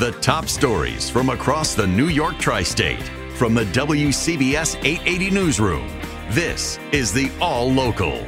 The top stories from across the New York tri state from the WCBS 880 Newsroom. This is the All Local.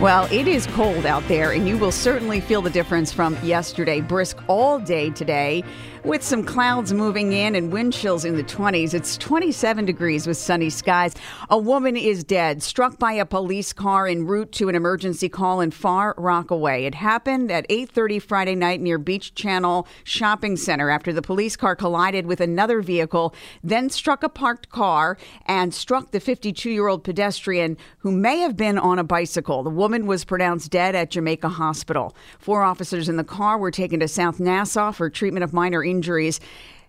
Well, it is cold out there, and you will certainly feel the difference from yesterday. Brisk all day today with some clouds moving in and wind chills in the 20s. It's 27 degrees with sunny skies. A woman is dead, struck by a police car en route to an emergency call in Far Rockaway. It happened at 8:30 Friday night near Beach Channel Shopping Center after the police car collided with another vehicle, then struck a parked car and struck the 52-year-old pedestrian who may have been on a bicycle. The woman was pronounced dead at Jamaica Hospital. Four officers in the car were taken to South Nassau for treatment of minor injuries injuries.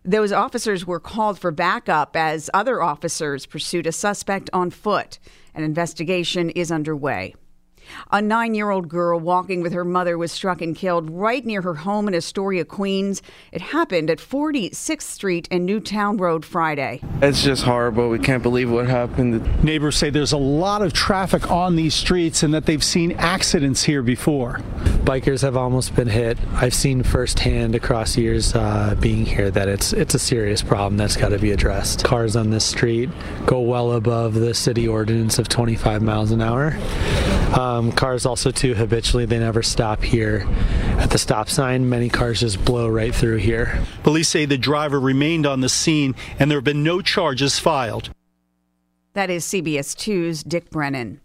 Those officers were called for backup as other officers pursued a suspect on foot. An investigation is underway. A nine year old girl walking with her mother was struck and killed right near her home in Astoria, Queens. It happened at 46th Street and Newtown Road Friday. It's just horrible. We can't believe what happened. Neighbors say there's a lot of traffic on these streets and that they've seen accidents here before. Bikers have almost been hit. I've seen firsthand across years uh, being here that it's it's a serious problem that's got to be addressed. Cars on this street go well above the city ordinance of 25 miles an hour. Um, cars also too habitually they never stop here at the stop sign. Many cars just blow right through here. Police say the driver remained on the scene and there have been no charges filed. That is CBS 2's Dick Brennan.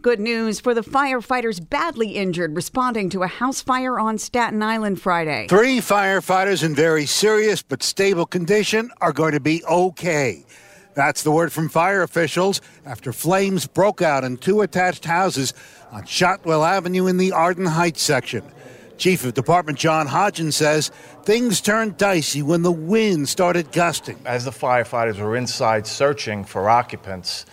Good news for the firefighters badly injured responding to a house fire on Staten Island Friday. Three firefighters in very serious but stable condition are going to be okay. That's the word from fire officials after flames broke out in two attached houses on Shotwell Avenue in the Arden Heights section. Chief of Department John Hodgens says things turned dicey when the wind started gusting. As the firefighters were inside searching for occupants,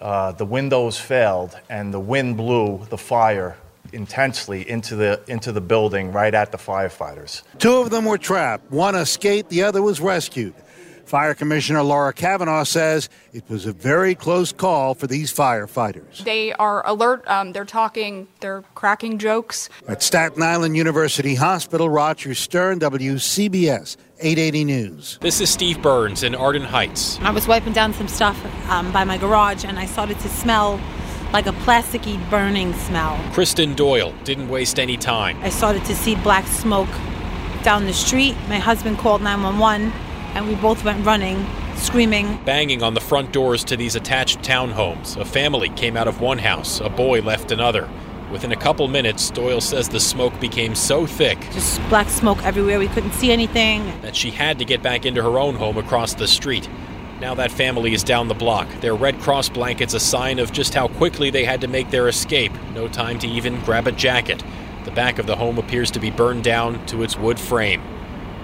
uh, the windows failed and the wind blew the fire intensely into the into the building right at the firefighters. Two of them were trapped. One escaped, the other was rescued. Fire Commissioner Laura Kavanagh says it was a very close call for these firefighters. They are alert. Um, they're talking. They're cracking jokes. At Staten Island University Hospital, Roger Stern, WCBS 880 News. This is Steve Burns in Arden Heights. I was wiping down some stuff um, by my garage and I started to smell like a plasticky burning smell. Kristen Doyle didn't waste any time. I started to see black smoke down the street. My husband called 911 and we both went running, screaming. Banging on the front doors to these attached townhomes. A family came out of one house, a boy left another. Within a couple minutes, Doyle says the smoke became so thick. Just black smoke everywhere, we couldn't see anything. That she had to get back into her own home across the street. Now that family is down the block. Their Red Cross blankets a sign of just how quickly they had to make their escape. No time to even grab a jacket. The back of the home appears to be burned down to its wood frame.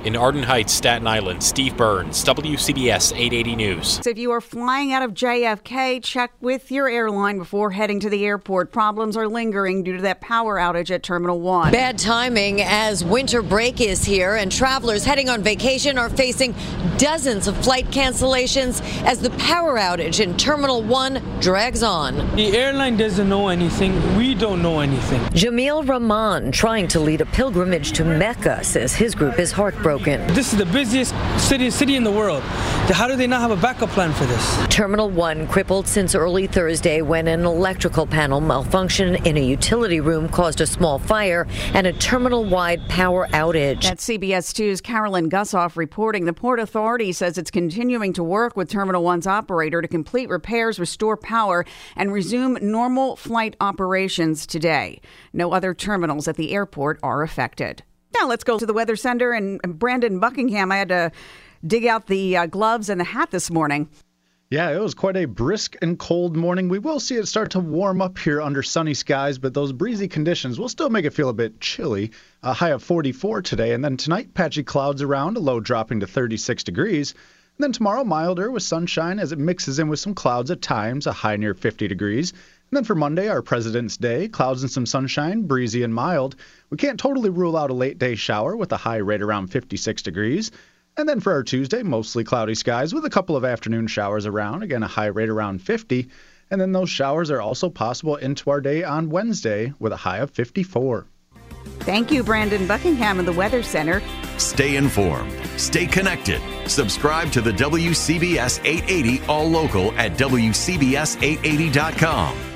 In Arden Heights, Staten Island, Steve Burns, WCBS 880 News. So if you are flying out of JFK, check with your airline before heading to the airport. Problems are lingering due to that power outage at Terminal 1. Bad timing as winter break is here and travelers heading on vacation are facing dozens of flight cancellations as the power outage in Terminal 1 drags on. The airline doesn't know anything. We don't know anything. Jamil Rahman, trying to lead a pilgrimage to Mecca, says his group is heartbroken. This is the busiest city city in the world. How do they not have a backup plan for this? Terminal 1 crippled since early Thursday when an electrical panel malfunction in a utility room caused a small fire and a terminal-wide power outage. That's CBS 2's Carolyn Gusoff reporting. The Port Authority says it's continuing to work with Terminal 1's operator to complete repairs, restore power, and resume normal flight operations today. No other terminals at the airport are affected. Now let's go to the Weather Center and Brandon Buckingham. I had to dig out the uh, gloves and the hat this morning. Yeah, it was quite a brisk and cold morning. We will see it start to warm up here under sunny skies, but those breezy conditions will still make it feel a bit chilly. A high of 44 today, and then tonight, patchy clouds around, a low dropping to 36 degrees. And then tomorrow, milder with sunshine as it mixes in with some clouds at times, a high near 50 degrees. And then for Monday, our President's Day, clouds and some sunshine, breezy and mild. We can't totally rule out a late day shower with a high right around 56 degrees. And then for our Tuesday, mostly cloudy skies with a couple of afternoon showers around, again, a high rate around 50. And then those showers are also possible into our day on Wednesday with a high of 54. Thank you, Brandon Buckingham of the Weather Center. Stay informed, stay connected. Subscribe to the WCBS 880 All Local at WCBS880.com